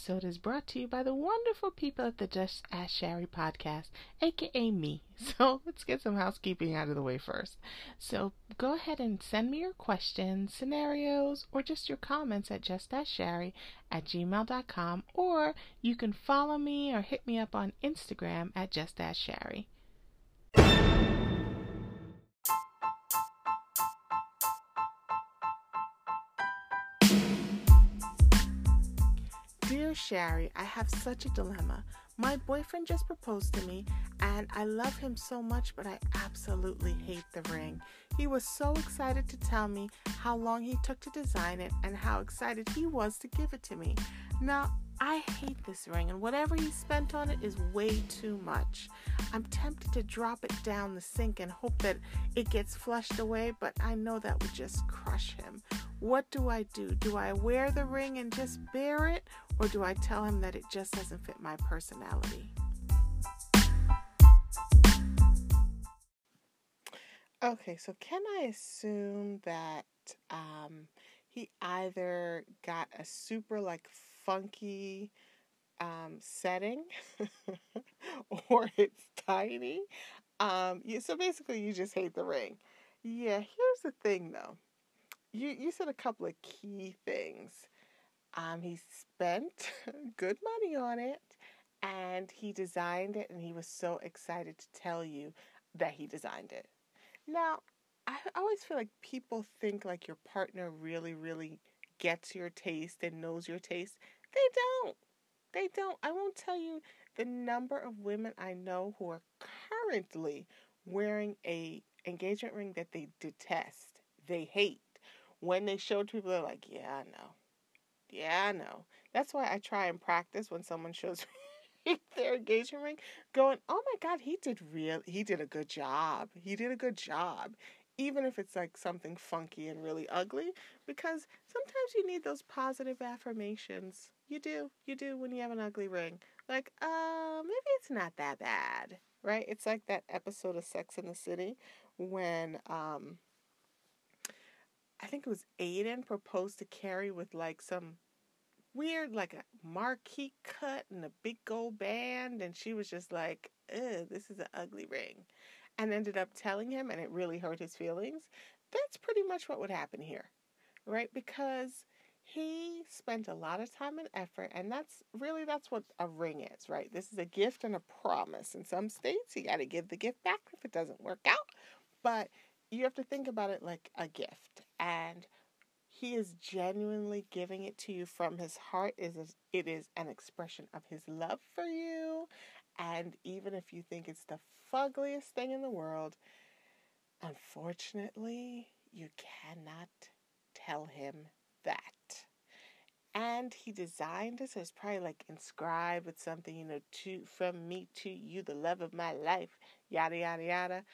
episode is brought to you by the wonderful people at the Just Ask Sherry podcast, aka me. So let's get some housekeeping out of the way first. So go ahead and send me your questions, scenarios, or just your comments at justaskshary at gmail.com, or you can follow me or hit me up on Instagram at justaskshary. Dear Sherry, I have such a dilemma. My boyfriend just proposed to me, and I love him so much, but I absolutely hate the ring. He was so excited to tell me how long he took to design it and how excited he was to give it to me. Now, I hate this ring, and whatever he spent on it is way too much. I'm tempted to drop it down the sink and hope that it gets flushed away, but I know that would just crush him. What do I do? Do I wear the ring and just bear it, or do I tell him that it just doesn't fit my personality? Okay, so can I assume that um, he either got a super like funky um, setting or it's tiny? Um, yeah, so basically, you just hate the ring. Yeah, here's the thing though. You you said a couple of key things. Um, he spent good money on it and he designed it and he was so excited to tell you that he designed it. Now, I always feel like people think like your partner really, really gets your taste and knows your taste. They don't. They don't. I won't tell you the number of women I know who are currently wearing a engagement ring that they detest, they hate. When they show to people, they're like, "Yeah, I know. Yeah, I know." That's why I try and practice when someone shows me their engagement ring, going, "Oh my God, he did real. He did a good job. He did a good job." Even if it's like something funky and really ugly, because sometimes you need those positive affirmations. You do, you do when you have an ugly ring. Like, uh, maybe it's not that bad, right? It's like that episode of Sex in the City when um, I think it was Aidan proposed to Carrie with like some weird, like a marquee cut and a big gold band, and she was just like, "Ugh, this is an ugly ring," and ended up telling him, and it really hurt his feelings. That's pretty much what would happen here, right? Because he spent a lot of time and effort, and that's really that's what a ring is, right? This is a gift and a promise. In some states, you got to give the gift back if it doesn't work out, but you have to think about it like a gift and he is genuinely giving it to you from his heart. It is it is an expression of his love for you. And even if you think it's the fuggliest thing in the world unfortunately you cannot tell him that. And he designed it so it's probably like inscribed with something you know to from me to you the love of my life yada yada yada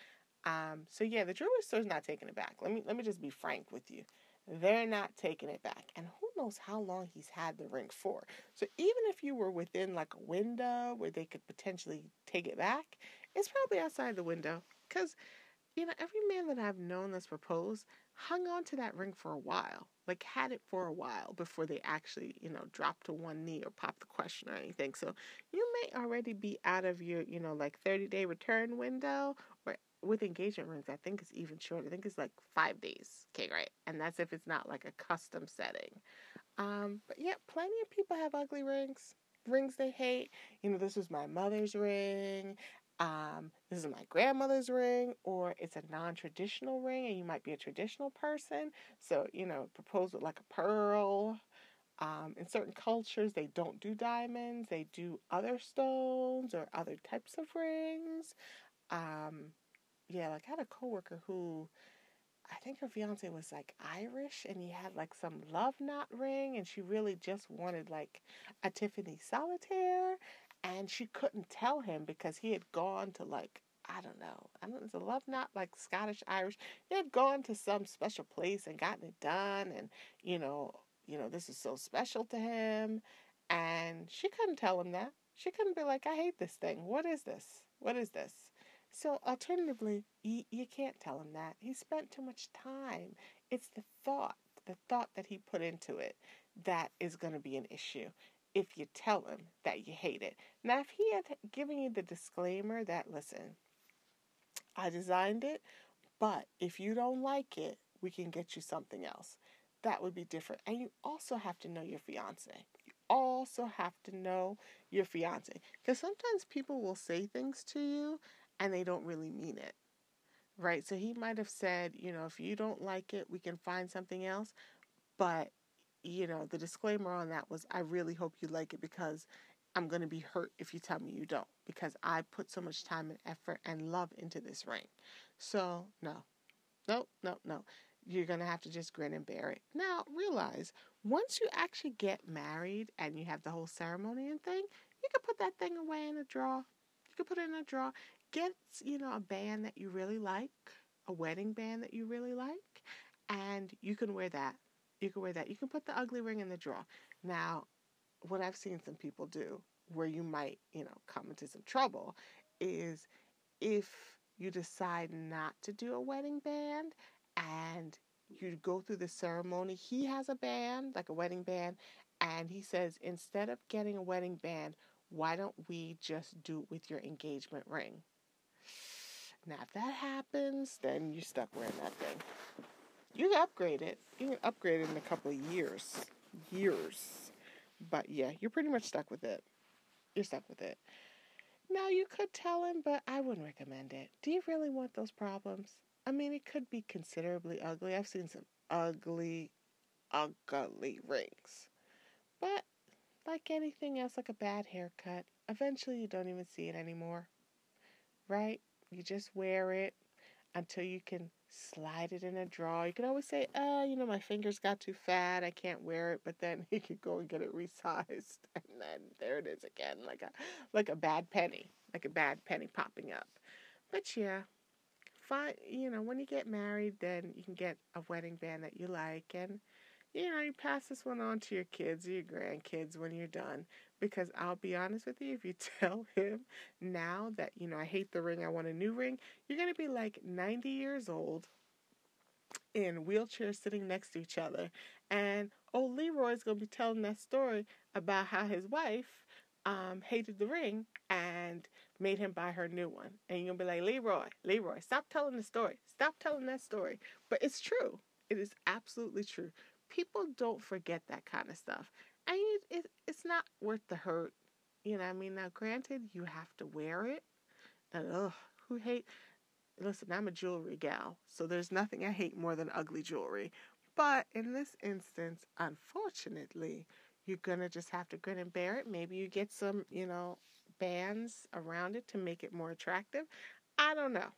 um, so yeah, the jewelry store's not taking it back. Let me let me just be frank with you. They're not taking it back. And who knows how long he's had the ring for. So even if you were within like a window where they could potentially take it back, it's probably outside the window. Because, you know, every man that I've known that's proposed hung on to that ring for a while. Like had it for a while before they actually, you know, dropped to one knee or popped the question or anything. So you may already be out of your, you know, like 30 day return window or with engagement rings, I think it's even shorter. I think it's like five days. Okay, right? And that's if it's not like a custom setting. Um, but yeah, plenty of people have ugly rings, rings they hate. You know, this was my mother's ring. Um, this is my grandmother's ring, or it's a non traditional ring, and you might be a traditional person. So, you know, propose with like a pearl. Um, in certain cultures, they don't do diamonds, they do other stones or other types of rings. Um, yeah, like I had a coworker who I think her fiance was like Irish and he had like some love knot ring and she really just wanted like a Tiffany solitaire and she couldn't tell him because he had gone to like I don't know. I don't know, it's a love knot like Scottish Irish. He had gone to some special place and gotten it done and you know, you know, this is so special to him and she couldn't tell him that. She couldn't be like, I hate this thing. What is this? What is this? So, alternatively, you, you can't tell him that. He spent too much time. It's the thought, the thought that he put into it that is going to be an issue. if you tell him that you hate it. Now, if he had given you the disclaimer that, listen, I designed it, but if you don't like it, we can get you something else. That would be different. And you also have to know your fiance. You also have to know your fiance. Because sometimes people will say things to you and they don't really mean it. Right? So he might have said, you know, if you don't like it, we can find something else. But, you know, the disclaimer on that was, I really hope you like it because I'm going to be hurt if you tell me you don't because I put so much time and effort and love into this ring. So, no, no, no, no. You're going to have to just grin and bear it. Now, realize once you actually get married and you have the whole ceremony and thing, you can put that thing away in a drawer. You can put it in a drawer. Get, you know, a band that you really like, a wedding band that you really like, and you can wear that. You can wear that. You can put the ugly ring in the drawer. Now, what I've seen some people do where you might, you know, come into some trouble is if you decide not to do a wedding band and you go through the ceremony, he has a band, like a wedding band, and he says, instead of getting a wedding band, why don't we just do it with your engagement ring? Now, if that happens, then you're stuck wearing that thing. You can upgrade it. You can upgrade it in a couple of years. Years. But yeah, you're pretty much stuck with it. You're stuck with it. Now, you could tell him, but I wouldn't recommend it. Do you really want those problems? I mean, it could be considerably ugly. I've seen some ugly, ugly rings. But, like anything else, like a bad haircut, eventually you don't even see it anymore. Right? You just wear it until you can slide it in a drawer. You can always say, uh, you know, my fingers got too fat, I can't wear it, but then you could go and get it resized and then there it is again, like a like a bad penny, like a bad penny popping up. But yeah, fine you know, when you get married then you can get a wedding band that you like and you know, you pass this one on to your kids or your grandkids when you're done. Because I'll be honest with you, if you tell him now that, you know, I hate the ring, I want a new ring, you're going to be like 90 years old in wheelchairs sitting next to each other. And old Leroy's going to be telling that story about how his wife um, hated the ring and made him buy her a new one. And you're going to be like, Leroy, Leroy, stop telling the story. Stop telling that story. But it's true. It is absolutely true people don't forget that kind of stuff. And it, it's not worth the hurt. You know I mean? Now, granted, you have to wear it. And, ugh, who hate... Listen, I'm a jewelry gal, so there's nothing I hate more than ugly jewelry. But in this instance, unfortunately, you're going to just have to grin and bear it. Maybe you get some, you know, bands around it to make it more attractive. I don't know.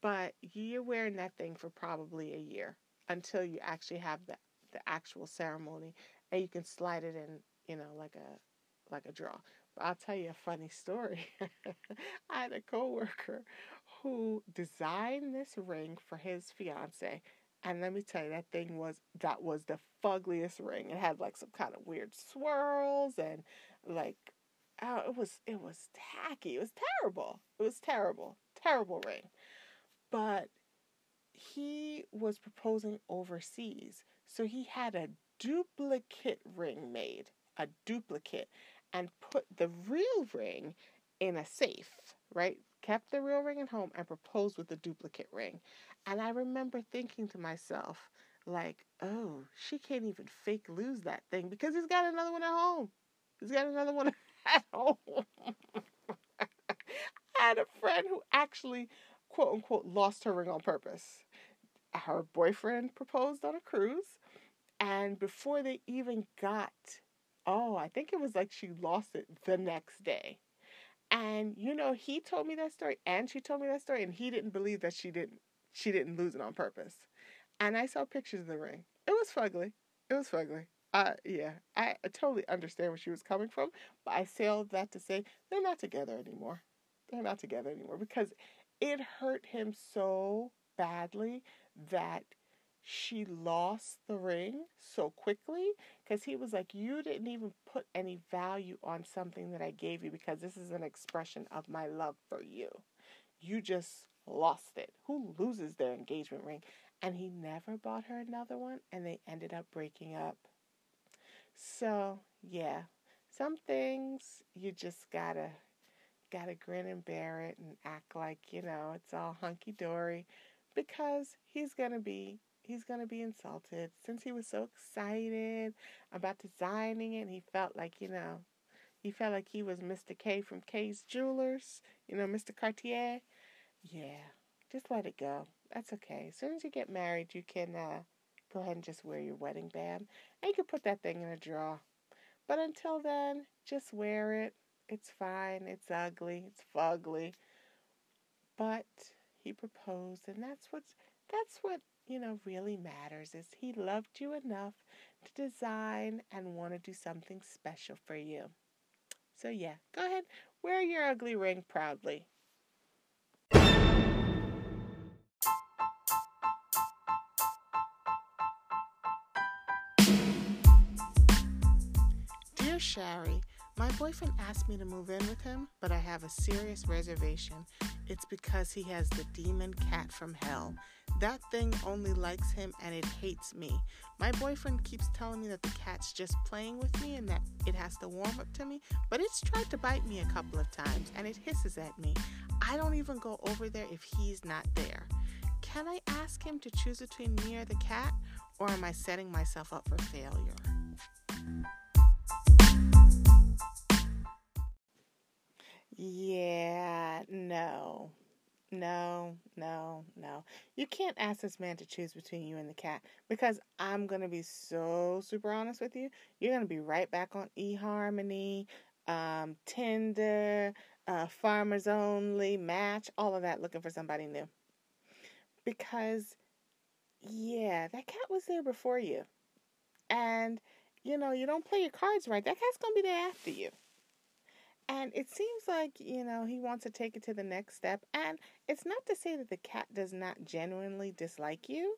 But you're wearing that thing for probably a year until you actually have the the actual ceremony, and you can slide it in, you know, like a like a draw. But I'll tell you a funny story. I had a coworker who designed this ring for his fiance. And let me tell you, that thing was that was the fuggliest ring. It had like some kind of weird swirls and like oh, it was it was tacky. It was terrible. It was terrible. Terrible ring. But he was proposing overseas. So he had a duplicate ring made, a duplicate, and put the real ring in a safe, right? Kept the real ring at home and proposed with the duplicate ring. And I remember thinking to myself, like, oh, she can't even fake lose that thing because he's got another one at home. He's got another one at home. I had a friend who actually, quote unquote, lost her ring on purpose. Her boyfriend proposed on a cruise and before they even got, oh, I think it was like she lost it the next day. And you know, he told me that story and she told me that story and he didn't believe that she didn't she didn't lose it on purpose. And I saw pictures of the ring. It was fugly. It was fugly. Uh yeah, I, I totally understand where she was coming from, but I say all that to say they're not together anymore. They're not together anymore because it hurt him so badly that she lost the ring so quickly because he was like, You didn't even put any value on something that I gave you because this is an expression of my love for you. You just lost it. Who loses their engagement ring? And he never bought her another one, and they ended up breaking up. So, yeah. some things you just gotta gotta grin and bear it and act like you know it's all hunky dory because he's gonna be he's gonna be insulted since he was so excited about designing it he felt like you know he felt like he was Mr. K from Kay's Jewelers, you know, Mr. Cartier. Yeah, just let it go. That's okay. As soon as you get married, you can uh, go ahead and just wear your wedding band. And you can put that thing in a drawer. But until then, just wear it. It's fine. It's ugly. It's fugly. But he proposed, and that's what's that's what you know really matters. Is he loved you enough to design and want to do something special for you. So yeah, go ahead, wear your ugly ring proudly. Dear Shari, my boyfriend asked me to move in with him, but I have a serious reservation. It's because he has the demon cat from hell. That thing only likes him and it hates me. My boyfriend keeps telling me that the cat's just playing with me and that it has to warm up to me, but it's tried to bite me a couple of times and it hisses at me. I don't even go over there if he's not there. Can I ask him to choose between me or the cat, or am I setting myself up for failure? Yeah, no. No, no, no. You can't ask this man to choose between you and the cat because I'm going to be so super honest with you. You're going to be right back on eHarmony, um, Tinder, uh, Farmers Only, Match, all of that looking for somebody new. Because, yeah, that cat was there before you. And, you know, you don't play your cards right. That cat's going to be there after you. And it seems like, you know, he wants to take it to the next step. And it's not to say that the cat does not genuinely dislike you,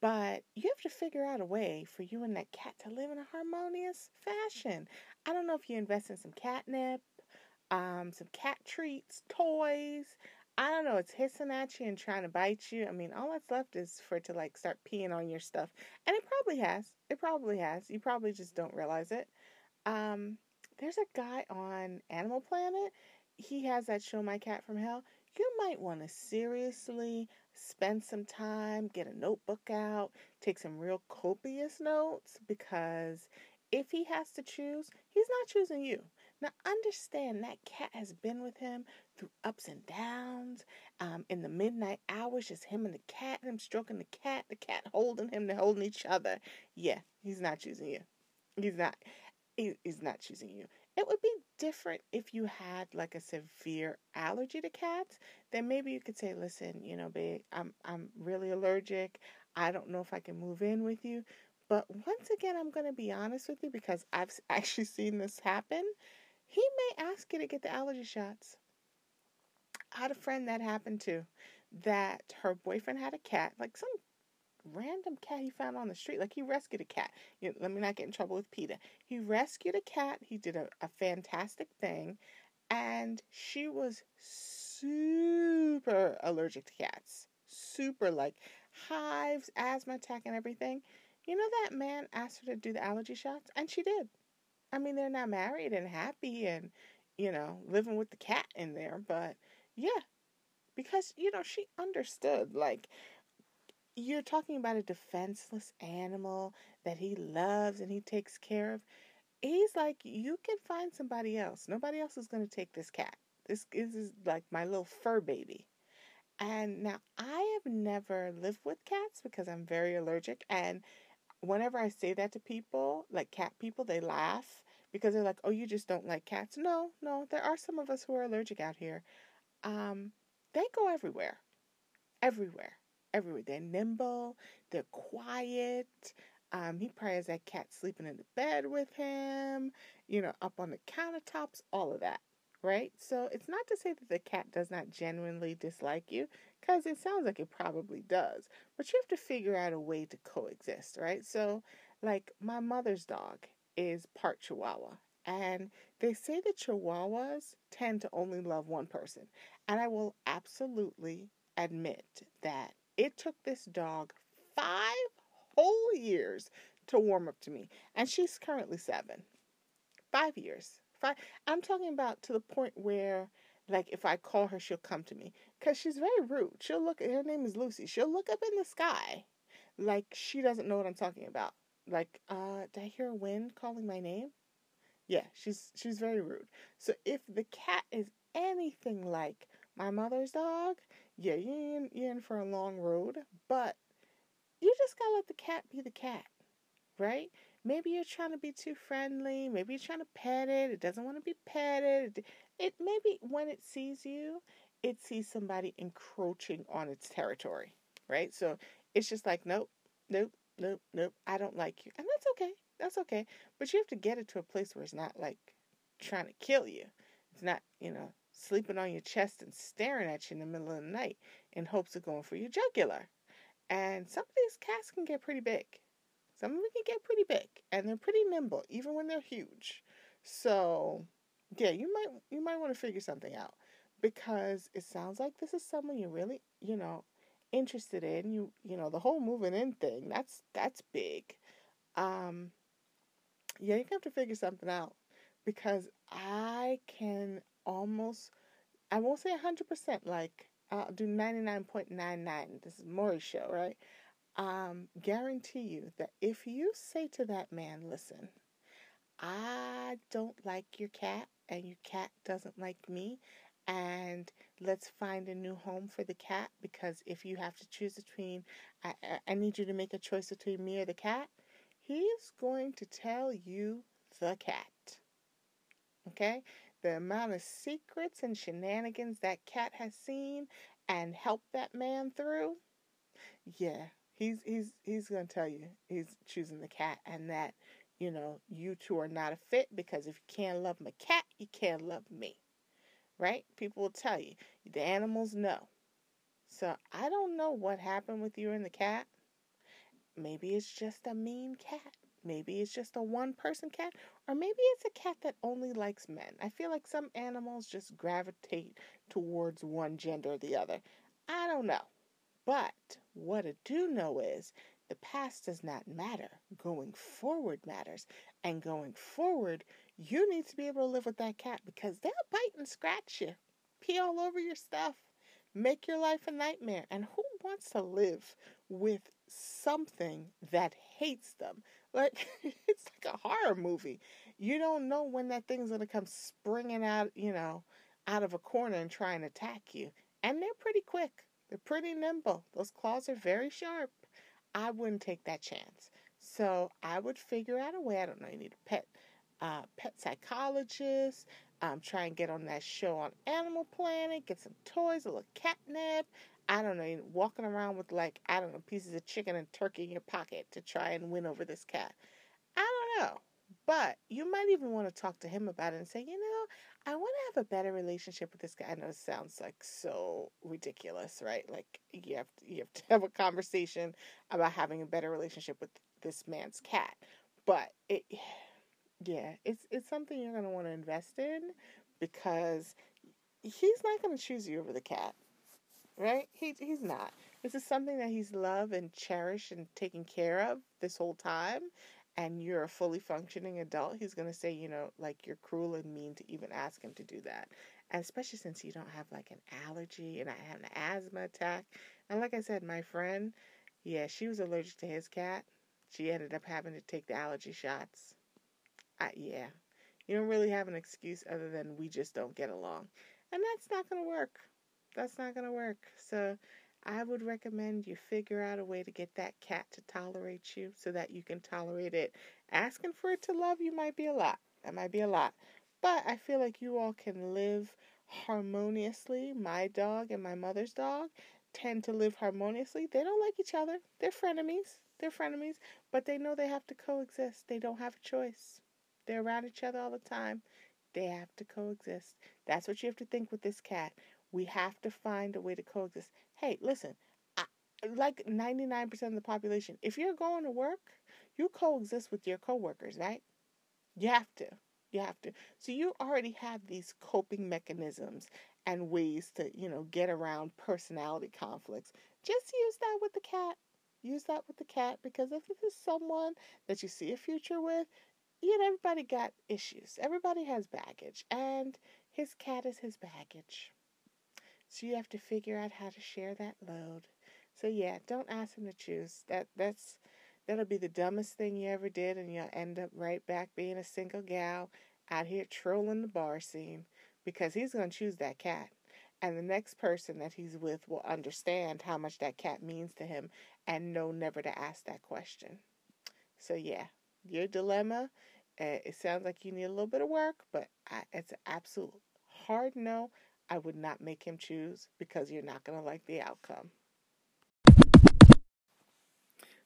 but you have to figure out a way for you and that cat to live in a harmonious fashion. I don't know if you invest in some catnip, um, some cat treats, toys. I don't know, it's hissing at you and trying to bite you. I mean, all that's left is for it to like start peeing on your stuff. And it probably has. It probably has. You probably just don't realize it. Um, there's a guy on Animal Planet. He has that show, My Cat from Hell. You might want to seriously spend some time, get a notebook out, take some real copious notes because if he has to choose, he's not choosing you. Now, understand that cat has been with him through ups and downs. Um, in the midnight hours, just him and the cat, him stroking the cat, the cat holding him, they're holding each other. Yeah, he's not choosing you. He's not is not choosing you. It would be different if you had like a severe allergy to cats. Then maybe you could say, "Listen, you know, babe, I'm I'm really allergic. I don't know if I can move in with you." But once again, I'm going to be honest with you because I've actually seen this happen. He may ask you to get the allergy shots. I had a friend that happened to that her boyfriend had a cat, like some random cat he found on the street. Like he rescued a cat. You know, let me not get in trouble with PETA. He rescued a cat. He did a, a fantastic thing. And she was super allergic to cats. Super like hives, asthma attack, and everything. You know that man asked her to do the allergy shots, and she did. I mean, they're not married and happy and, you know, living with the cat in there, but yeah, because, you know, she understood. Like, you're talking about a defenseless animal that he loves and he takes care of. He's like, you can find somebody else. Nobody else is going to take this cat. This is like my little fur baby. And now I have never lived with cats because I'm very allergic. And whenever I say that to people, like cat people, they laugh because they're like, oh, you just don't like cats. No, no, there are some of us who are allergic out here. Um, they go everywhere. Everywhere everywhere. They're nimble, they're quiet. Um, he probably has that cat sleeping in the bed with him, you know, up on the countertops, all of that, right? So it's not to say that the cat does not genuinely dislike you, because it sounds like it probably does, but you have to figure out a way to coexist, right? So, like, my mother's dog is part Chihuahua, and they say that Chihuahuas tend to only love one person, and I will absolutely admit that it took this dog five whole years to warm up to me, and she's currently seven. five years. Five. I'm talking about to the point where, like, if I call her, she'll come to me because she's very rude. She'll look. Her name is Lucy. She'll look up in the sky, like she doesn't know what I'm talking about. Like, uh, did I hear a wind calling my name? Yeah, she's she's very rude. So if the cat is anything like my mother's dog, yeah, you're in, you're in for a long road. But you just gotta let the cat be the cat, right? Maybe you're trying to be too friendly. Maybe you're trying to pet it. It doesn't want to be petted. It maybe when it sees you, it sees somebody encroaching on its territory, right? So it's just like, nope, nope, nope, nope. I don't like you, and that's okay. That's okay. But you have to get it to a place where it's not like trying to kill you. It's not, you know, sleeping on your chest and staring at you in the middle of the night in hopes of going for your jugular. And some of these cats can get pretty big. Some of them can get pretty big and they're pretty nimble even when they're huge. So, yeah, you might you might want to figure something out because it sounds like this is someone you're really, you know, interested in. You you know, the whole moving in thing, that's that's big. Um yeah, you have to figure something out because I can almost, I won't say 100%, like I'll do 99.99. This is Maury's show, right? Um, guarantee you that if you say to that man, listen, I don't like your cat and your cat doesn't like me, and let's find a new home for the cat because if you have to choose between, I, I need you to make a choice between me or the cat, he's going to tell you the cat. Okay? The amount of secrets and shenanigans that cat has seen and helped that man through. Yeah, he's he's he's to tell you he's choosing the cat and that you know you two are not a fit because if you can't love my cat, you can't love me. Right? People will tell you. The animals know. So I don't know what happened with you and the cat. Maybe it's just a mean cat. Maybe it's just a one person cat. Or maybe it's a cat that only likes men. I feel like some animals just gravitate towards one gender or the other. I don't know. But what I do know is the past does not matter. Going forward matters. And going forward, you need to be able to live with that cat because they'll bite and scratch you, pee all over your stuff, make your life a nightmare. And who wants to live with something that hates them. Like it's like a horror movie. You don't know when that thing's gonna come springing out, you know, out of a corner and try and attack you. And they're pretty quick. They're pretty nimble. Those claws are very sharp. I wouldn't take that chance. So I would figure out a way. I don't know. You need a pet, uh, pet psychologist. Um, try and get on that show on Animal Planet. Get some toys, a little catnip. I don't know, walking around with like, I don't know, pieces of chicken and turkey in your pocket to try and win over this cat. I don't know. But you might even want to talk to him about it and say, you know, I want to have a better relationship with this guy. I know it sounds like so ridiculous, right? Like you have to, you have to have a conversation about having a better relationship with this man's cat. But it yeah, it's it's something you're going to want to invest in because he's not going to choose you over the cat right? He he's not. This is something that he's loved and cherished and taken care of this whole time. And you're a fully functioning adult. He's gonna say, you know, like you're cruel and mean to even ask him to do that. And especially since you don't have like an allergy and I had an asthma attack. And like I said, my friend, yeah, she was allergic to his cat. She ended up having to take the allergy shots. I, yeah, you don't really have an excuse other than we just don't get along. And that's not going to work that's not going to work. So I would recommend you figure out a way to get that cat to tolerate you so that you can tolerate it. Asking for it to love you might be a lot. That might be a lot. But I feel like you all can live harmoniously. My dog and my mother's dog tend to live harmoniously. They don't like each other. They're frenemies. They're frenemies, but they know they have to coexist. They don't have a choice. They're around each other all the time. They have to coexist. That's what you have to think with this cat. We have to find a way to coexist. Hey, listen, I, like 99% of the population, if you're going to work, you coexist with your coworkers, right? You have to. You have to. So you already have these coping mechanisms and ways to, you know, get around personality conflicts. Just use that with the cat. Use that with the cat because if this is someone that you see a future with, you know, everybody got issues. Everybody has baggage, and his cat is his baggage. So you have to figure out how to share that load. So yeah, don't ask him to choose. That that's that'll be the dumbest thing you ever did, and you'll end up right back being a single gal out here trolling the bar scene because he's gonna choose that cat. And the next person that he's with will understand how much that cat means to him and know never to ask that question. So, yeah, your dilemma, uh, it sounds like you need a little bit of work, but I, it's an absolute hard no. I would not make him choose because you're not going to like the outcome.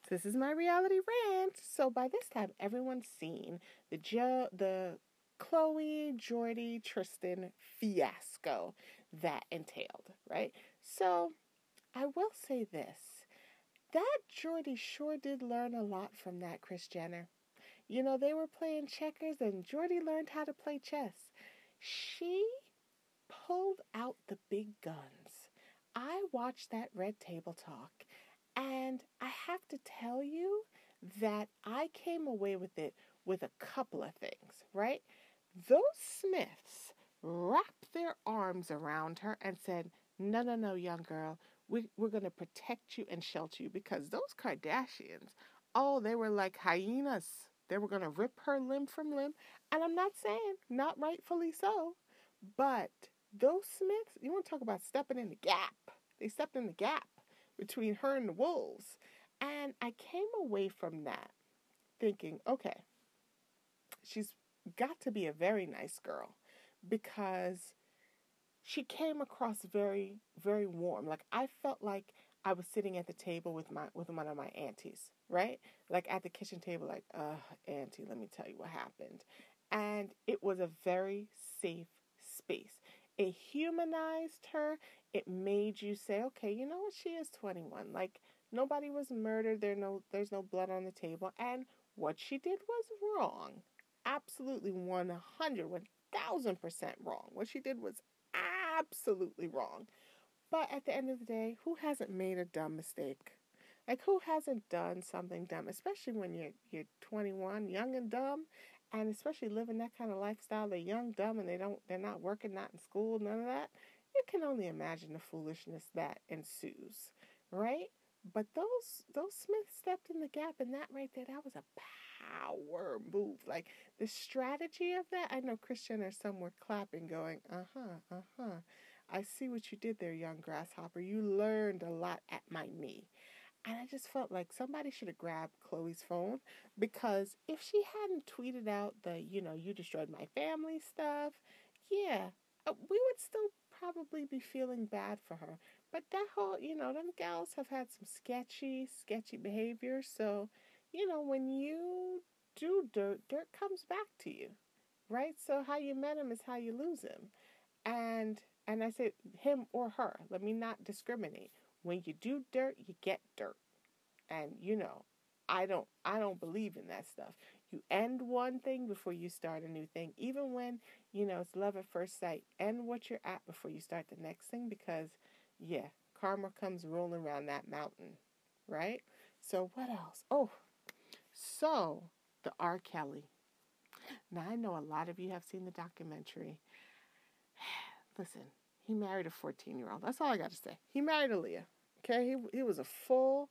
This is my reality rant. So by this time, everyone's seen the jo- the Khloé, Jordy, Tristan fiasco that entailed, right? So I will say this that Jordy sure did learn a lot from that Kris Jenner. You know, they were playing checkers and Jordy learned how to play chess. She pulled out the big guns. I watched that Red Table Talk and I have to tell you that I came away with it with a couple of things, right? Those Smiths wrapped their arms around her and said, No, no, no, young girl, we, we're going to protect you and shelter you because those Kardashians, oh, they were like hyenas. They were going to rip her limb from limb. And I'm not saying not rightfully so, but those Smiths, you want to talk about stepping in the gap. They stepped in the gap between her and the wolves. And I came away from that thinking, okay, she's got to be a very nice girl because she came across very, very warm. Like I felt like I was sitting at the table with my with one of my aunties, right? Like at the kitchen table, like, uh, auntie, let me tell you what happened. And it was a very safe space. It humanized her. It made you say, okay, you know what? She is 21. Like nobody was murdered. There no there's no blood on the table. And what she did was wrong absolutely 100, 1000% wrong. What she did was absolutely wrong. But at the end of the day, who hasn't made a dumb mistake? Like who hasn't done something dumb, especially when you're you're 21, young and dumb, and especially living that kind of lifestyle. They're young, dumb, and they don't they're not working, not in school, none of that. You can only imagine the foolishness that ensues, right? But those those Smiths stepped in the gap, and that right there, that was a power move. Like the strategy of that, I know Kris Jenner somewhere clapping, going, uh huh, uh huh. I see what you did there, young grasshopper. You learned a lot at my knee. And I just felt like somebody should have grabbed Khloé's phone because if she hadn't tweeted out the, you know, you destroyed my family stuff, yeah, uh, we would still probably be feeling bad for her. But that whole, you know, them gals have had some sketchy, sketchy behavior. So, you know, when you do dirt, dirt comes back to you, right? So how you met him is how you lose him, and and I said him or her. Let me not discriminate. When you do dirt, you get dirt, and you know, I don't I don't believe in that stuff. You end one thing before you start a new thing, even when you know it's love at first sight. End what you're at before you start the next thing, because yeah, karma comes rolling around that mountain, right? So what else? Oh, so, the R. Kelly. Now, I know a lot of you have seen the documentary. Listen, he married a 14 year old. That's all I got to say. He married Aaliyah. Okay? He, he was a full,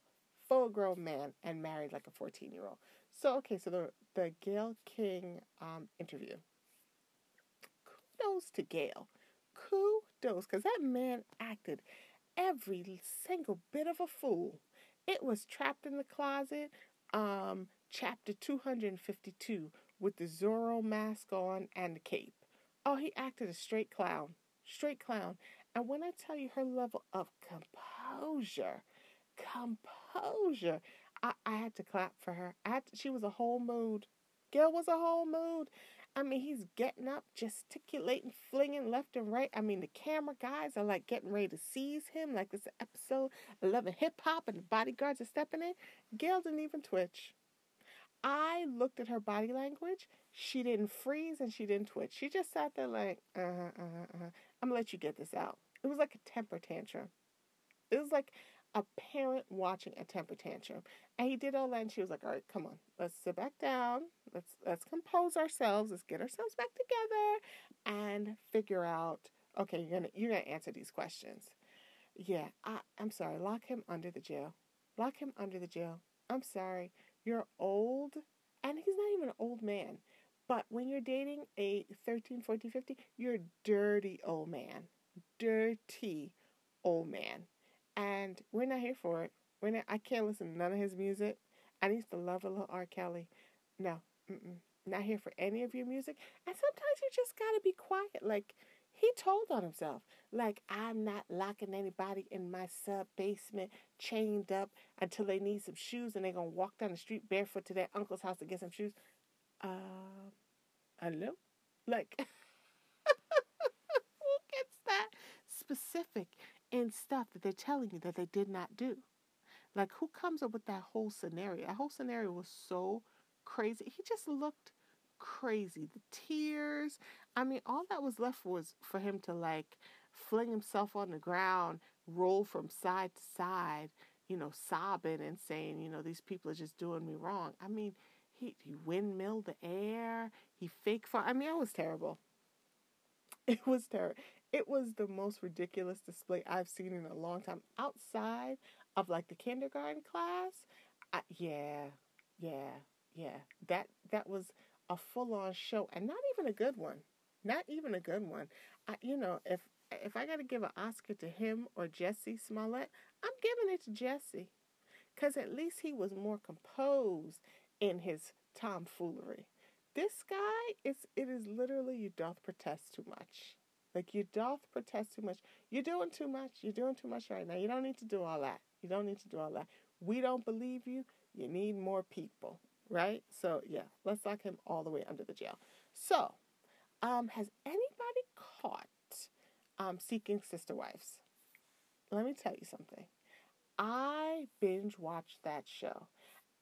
full grown man and married like a 14 year old. So, okay, so the, the Gayle King um, interview. Kudos to Gayle. Kudos, because that man acted every single bit of a fool. It was trapped in the closet, um, chapter 252 with the Zorro mask on and the cape. Oh, he acted a straight clown. Straight clown. And when I tell you her level of composure, composure, I, I had to clap for her. I to, she was a whole mood. Gayle was a whole mood. I mean, he's getting up, gesticulating, flinging left and right. I mean, the camera guys are like getting ready to seize him, like this episode 11 hip hop, and the bodyguards are stepping in. Gayle didn't even twitch. I looked at her body language. She didn't freeze and she didn't twitch. She just sat there like, uh huh, uh huh, uh huh. I'm gonna let you get this out. It was like a temper tantrum. It was like a parent watching a temper tantrum. And he did all that and she was like, all right, come on, let's sit back down. let's let's compose ourselves. Let's get ourselves back together and figure out. Okay, you're gonna you're gonna answer these questions. Yeah, I, I'm sorry. Lock him under the jail. Lock him under the jail. I'm sorry. You're old, and he's not even an old man. But when you're dating a 13, 14, 15, you're dirty old man. Dirty old man. And we're not here for it. We're not, I can't listen to none of his music. I used to love a little R. Kelly. No, not here for any of your music. And sometimes you just gotta be quiet. Like he told on himself, like I'm not locking anybody in my sub basement, chained up until they need some shoes, and they're gonna walk down the street barefoot to their uncle's house to get some shoes. Um, hello, like who gets that specific in stuff that they're telling you that they did not do? Like, who comes up with that whole scenario? That whole scenario was so crazy. He just looked crazy. The tears. I mean, all that was left was for him to like fling himself on the ground, roll from side to side, you know, sobbing and saying, you know, these people are just doing me wrong. I mean, he, he windmilled the air. He fake fought. I mean, it was terrible. It was terrible. It was the most ridiculous display I've seen in a long time. Outside of like the kindergarten class, I, yeah, yeah, yeah. That that was a full on show, and not even a good one. Not even a good one. I, you know, if if I got to give an Oscar to him or Jesse Smollett, I'm giving it to Jesse. cause at least he was more composed in his tomfoolery. This guy is it is literally you doth protest too much. Like you doth protest too much. You're doing too much. You're doing too much right now. You don't need to do all that. You don't need to do all that. We don't believe you. You need more people, right? So yeah, let's lock him all the way under the jail. So, um, has anybody caught um, Seeking Sister Wives? Let me tell you something. I binge watched that show,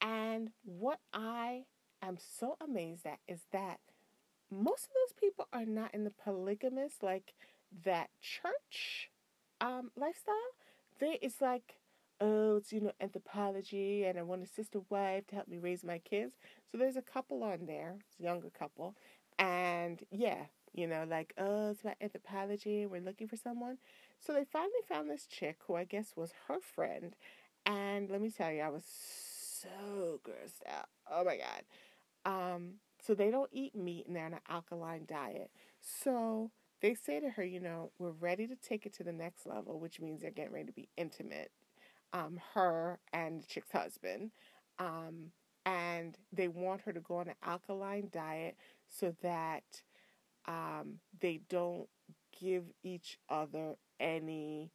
and what I am so amazed at is that most of those people are not in the polygamous like that church um, lifestyle. They it's like oh it's you know anthropology and I want a sister wife to help me raise my kids. So there's a couple on there, it's a younger couple, and yeah, you know like oh it's about anthropology. We're looking for someone. So they finally found this chick who I guess was her friend, and let me tell you, I was so grossed out. Oh my god. Um, so they don't eat meat and they're on an alkaline diet. So they say to her, you know, we're ready to take it to the next level, which means they're getting ready to be intimate. Um, her and the chick's husband. Um, and they want her to go on an alkaline diet so that um, they don't give each other any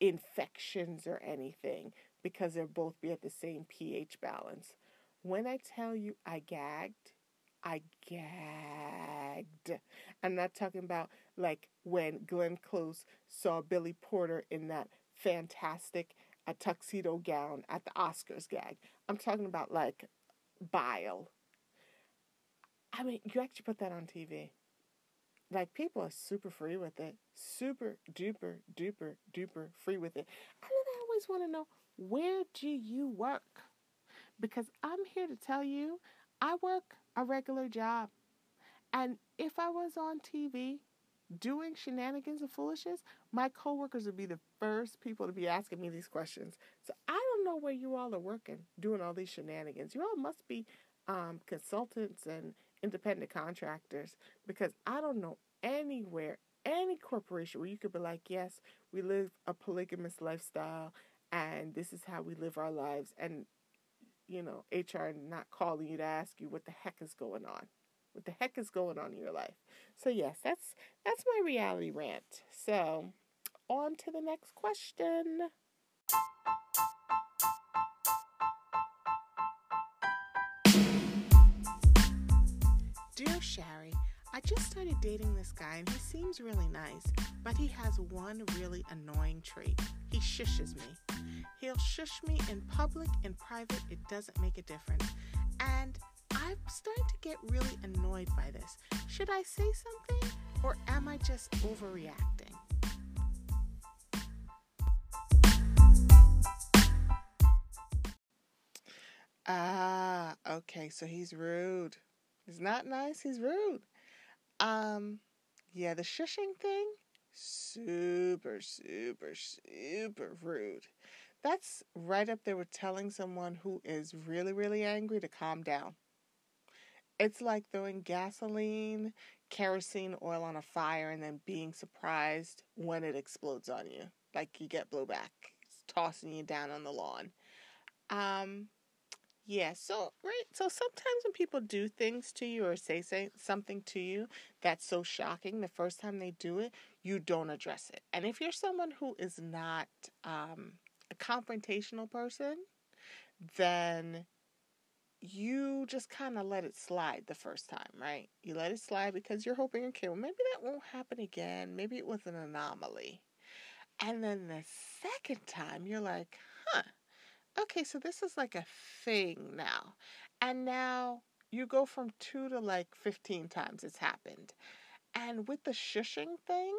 infections or anything because they'll both be at the same pH balance. When I tell you I gagged, I gagged. I'm not talking about like when Glenn Close saw Billy Porter in that fantastic a tuxedo gown at the Oscars gag. I'm talking about like bile. I mean, you actually put that on TV. Like people are super free with it, super duper duper duper free with it. I always want to know where do you work? Because I'm here to tell you, I work a regular job. And if I was on TV doing shenanigans and foolishness, my coworkers would be the first people to be asking me these questions. So I don't know where you all are working doing all these shenanigans. You all must be um, consultants and independent contractors because I don't know anywhere, any corporation where you could be like, yes, we live a polygamous lifestyle and this is how we live our lives. And you know, HR not calling you to ask you what the heck is going on. What the heck is going on in your life? So yes, that's that's my reality rant. So, on to the next question. Dear Shari, I just started dating this guy and he seems really nice, but he has one really annoying trait. He shushes me. He'll shush me in public, in private, it doesn't make a difference. And I'm starting to get really annoyed by this. Should I say something or am I just overreacting? Ah, okay. So he's rude. He's not nice, he's rude. Um, yeah, the shushing thing, super, super, super rude. That's right up there with telling someone who is really, really angry to calm down. It's like throwing gasoline, kerosene oil on a fire and then being surprised when it explodes on you. Like you get blowback. It's tossing you down on the lawn. Um, yeah, so right, so sometimes when people do things to you or say, say something to you that's so shocking, the first time they do it, you don't address it. And if you're someone who is not um, a confrontational person, then you just kind of let it slide the first time, right? You let it slide because you're hoping, okay, well, maybe that won't happen again. Maybe it was an anomaly. And then the second time, you're like, huh, okay, so this is like a thing now. And now you go from two to like 15 times it's happened. And with the shushing thing,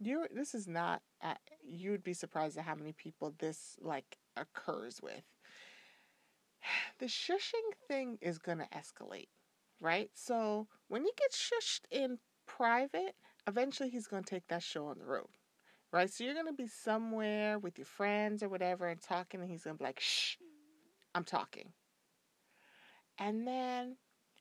you this is not uh, you would be surprised at how many people this like occurs with the shushing thing is going to escalate, right? So when you get shushed in private, eventually he's going to take that show on the road, right? So you're going to be somewhere with your friends or whatever and talking, and he's going to be like, shh, I'm talking. And then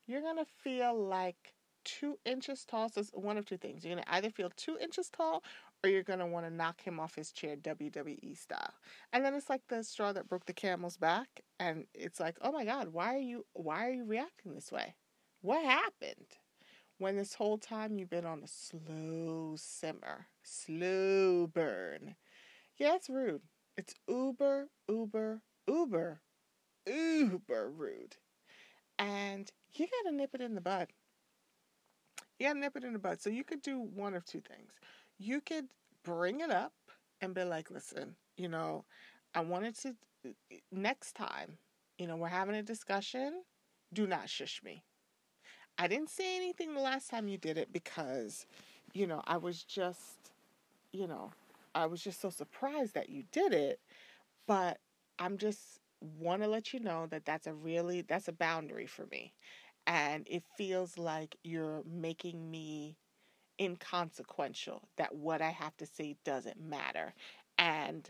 you're going to feel like two inches tall. So it's one of two things. You're going to either feel two inches tall or you're going to want to knock him off his chair WWE style. And then it's like the straw that broke the camel's back and it's like, "Oh my god, why are you why are you reacting this way? What happened?" When this whole time you've been on a slow simmer, slow burn. Yeah, it's rude. It's uber, uber, uber, uber rude. And you got to nip it in the bud. To nip it in the bud. So you could do one of two things you could bring it up and be like, listen, you know, I wanted to, next time, you know, we're having a discussion, do not shush me. I didn't say anything the last time you did it because, you know, I was just, you know, I was just so surprised that you did it. But I'm just want to let you know that that's a really, that's a boundary for me. And it feels like you're making me inconsequential, that what I have to say doesn't matter. And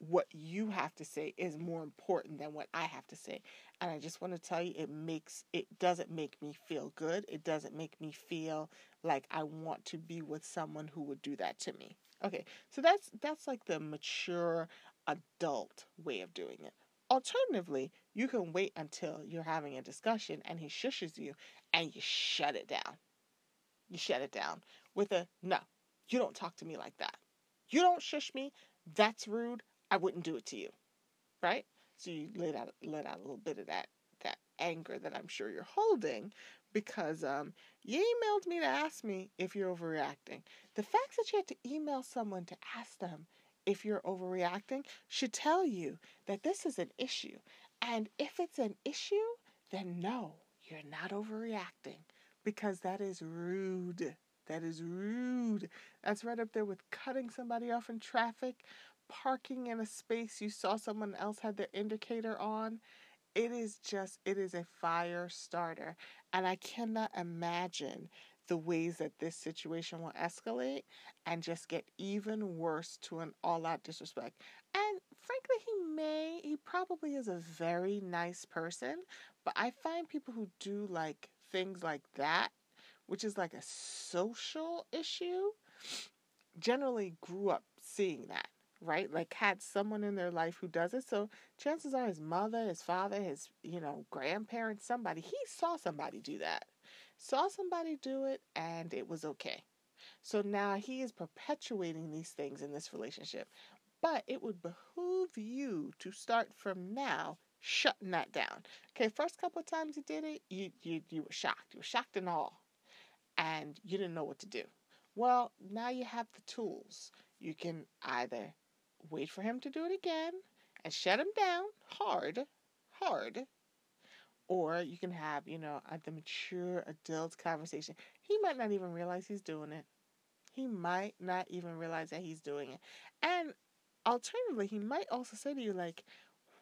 what you have to say is more important than what I have to say. And I just want to tell you it makes it doesn't make me feel good. It doesn't make me feel like I want to be with someone who would do that to me. Okay. So that's that's like the mature adult way of doing it. Alternatively, you can wait until you're having a discussion and he shushes you and you shut it down. You shut it down with a no, you don't talk to me like that. You don't shush me. That's rude. I wouldn't do it to you. Right? So you let out let out a little bit of that that anger that I'm sure you're holding because um, you emailed me to ask me if you're overreacting. The fact that you had to email someone to ask them if you're overreacting should tell you that this is an issue. And if it's an issue, then no, you're not overreacting because that is rude. That is rude. That's right up there with cutting somebody off in traffic, parking in a space you saw someone else had their indicator on. It is just, it is a fire starter. And I cannot imagine the ways that this situation will escalate and just get even worse to an all out disrespect. And frankly, he may, he probably is a very nice person, but I find people who do like things like that which is like a social issue, generally grew up seeing that, right? Like had someone in their life who does it. So chances are his mother, his father, his, you know, grandparents, somebody, he saw somebody do that. Saw somebody do it and it was okay. So now he is perpetuating these things in this relationship. But it would behoove you to start from now shutting that down. Okay, first couple of times you did it, you you you were shocked. You were shocked and all and you didn't know what to do. Well, now you have the tools. You can either wait for him to do it again and shut him down hard, hard, or you can have, you know, the mature adult conversation. He might not even realize he's doing it. He might not even realize that he's doing it. And alternatively, he might also say to you, like,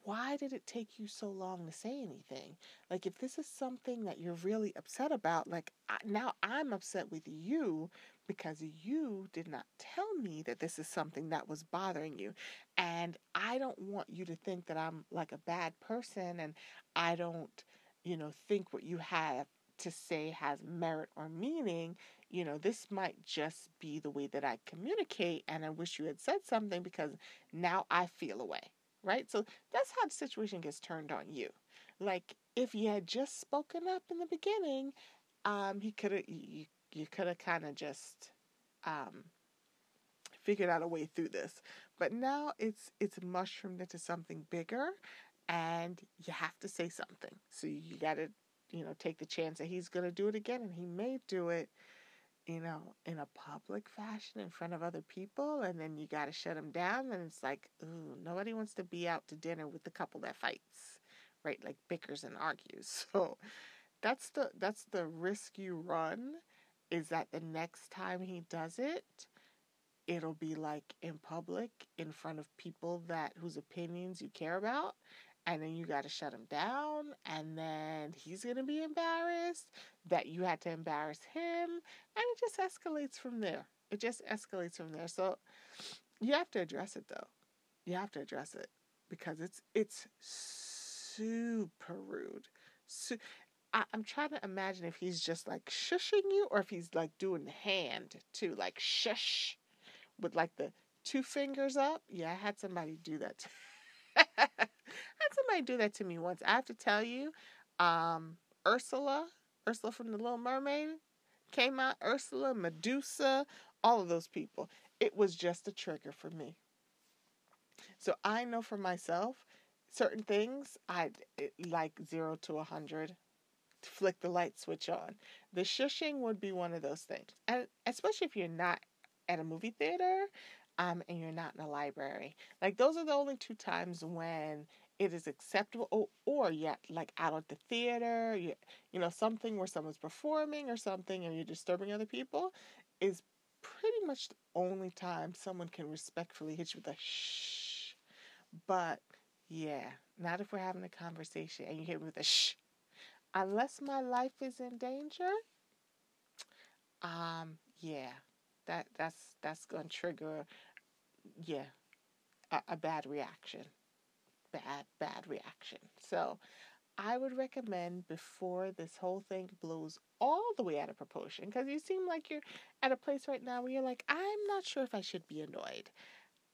why did it take you so long to say anything? Like, if this is something that you're really upset about, like, I, now I'm upset with you because you did not tell me that this is something that was bothering you. And I don't want you to think that I'm like a bad person and I don't, you know, think what you have to say has merit or meaning. You know, this might just be the way that I communicate. And I wish you had said something because now I feel away right? So that's how the situation gets turned on you. Like if you had just spoken up in the beginning, um, he could have you, you could have kind of just um, figured out a way through this. But now it's it's mushroomed into something bigger, and you have to say something. So you got to you know take the chance that he's going to do it again, and he may do it you know, in a public fashion in front of other people, and then you got to shut him down. And it's like, ooh, nobody wants to be out to dinner with the couple that fights, right? Like bickers and argues. So that's the that's the risk you run. Is that the next time he does it, it'll be like in public in front of people that whose opinions you care about, and then you got to shut him down and then he's going to be embarrassed that you had to embarrass him and it just escalates from there. It just escalates from there. So you have to address it though. You have to address it because it's it's super rude. So, I, i'm trying to imagine if he's just like shushing you or if he's like doing the hand too like shush with like the two fingers up. Yeah i had somebody do that had somebody do that to me once. I have to tell you, um, Ursula, Ursula from the Little Mermaid, came out. Ursula, Medusa, all of those people. It was just a trigger for me. So I know for myself, certain things I like zero to a hundred. Flick the light switch on. The shushing would be one of those things, and especially if you're not at a movie theater um, and you're not in a library. Like those are the only two times when it is acceptable or, or yet like out at the theater you, you know something where someone's performing or something and you're disturbing other people is pretty much the only time someone can respectfully hit you with a shh. But yeah not if we're having a conversation and you hit me with a shh. Unless my life is in danger um yeah that that's that's gonna trigger yeah a, a bad reaction bad, bad reaction. So I would recommend before this whole thing blows all the way out of proportion, because you seem like you're at a place right now where you're like, I'm not sure if I should be annoyed.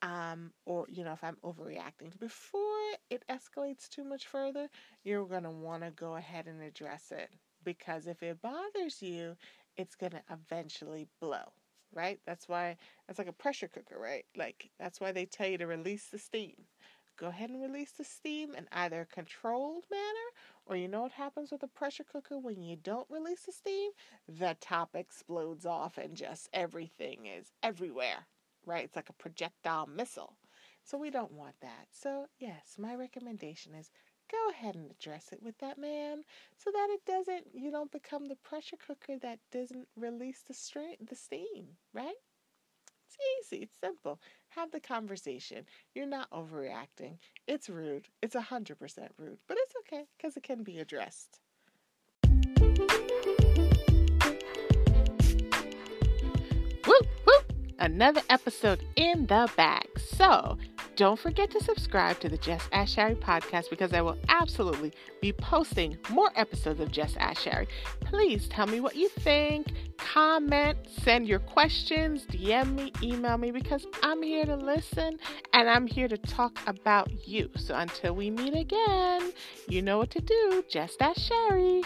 Um, or you know, if I'm overreacting. Before it escalates too much further, you're gonna want to go ahead and address it because if it bothers you, it's gonna eventually blow right? That's why it's like a pressure cooker, right? Like that's why they tell you to release the steam go ahead and release the steam in either a controlled manner or you know what happens with a pressure cooker when you don't release the steam? The top explodes off and just everything is everywhere, right? It's like a projectile missile. So we don't want that. So, yes, my recommendation is go ahead and address it with that man so that it doesn't, you don't become the pressure cooker that doesn't release the, stra- the steam, right? It's easy, it's simple. Have the conversation. You're not overreacting. It's rude. It's 100% rude, but it's okay because it can be addressed. Another episode in the bag. So, don't forget to subscribe to the Just Ask Shari podcast because I will absolutely be posting more episodes of Just Ask Shari. Please tell me what you think, comment, send your questions, DM me, email me because I'm here to listen and I'm here to talk about you. So until we meet again, you know what to do. Just Ask Shari.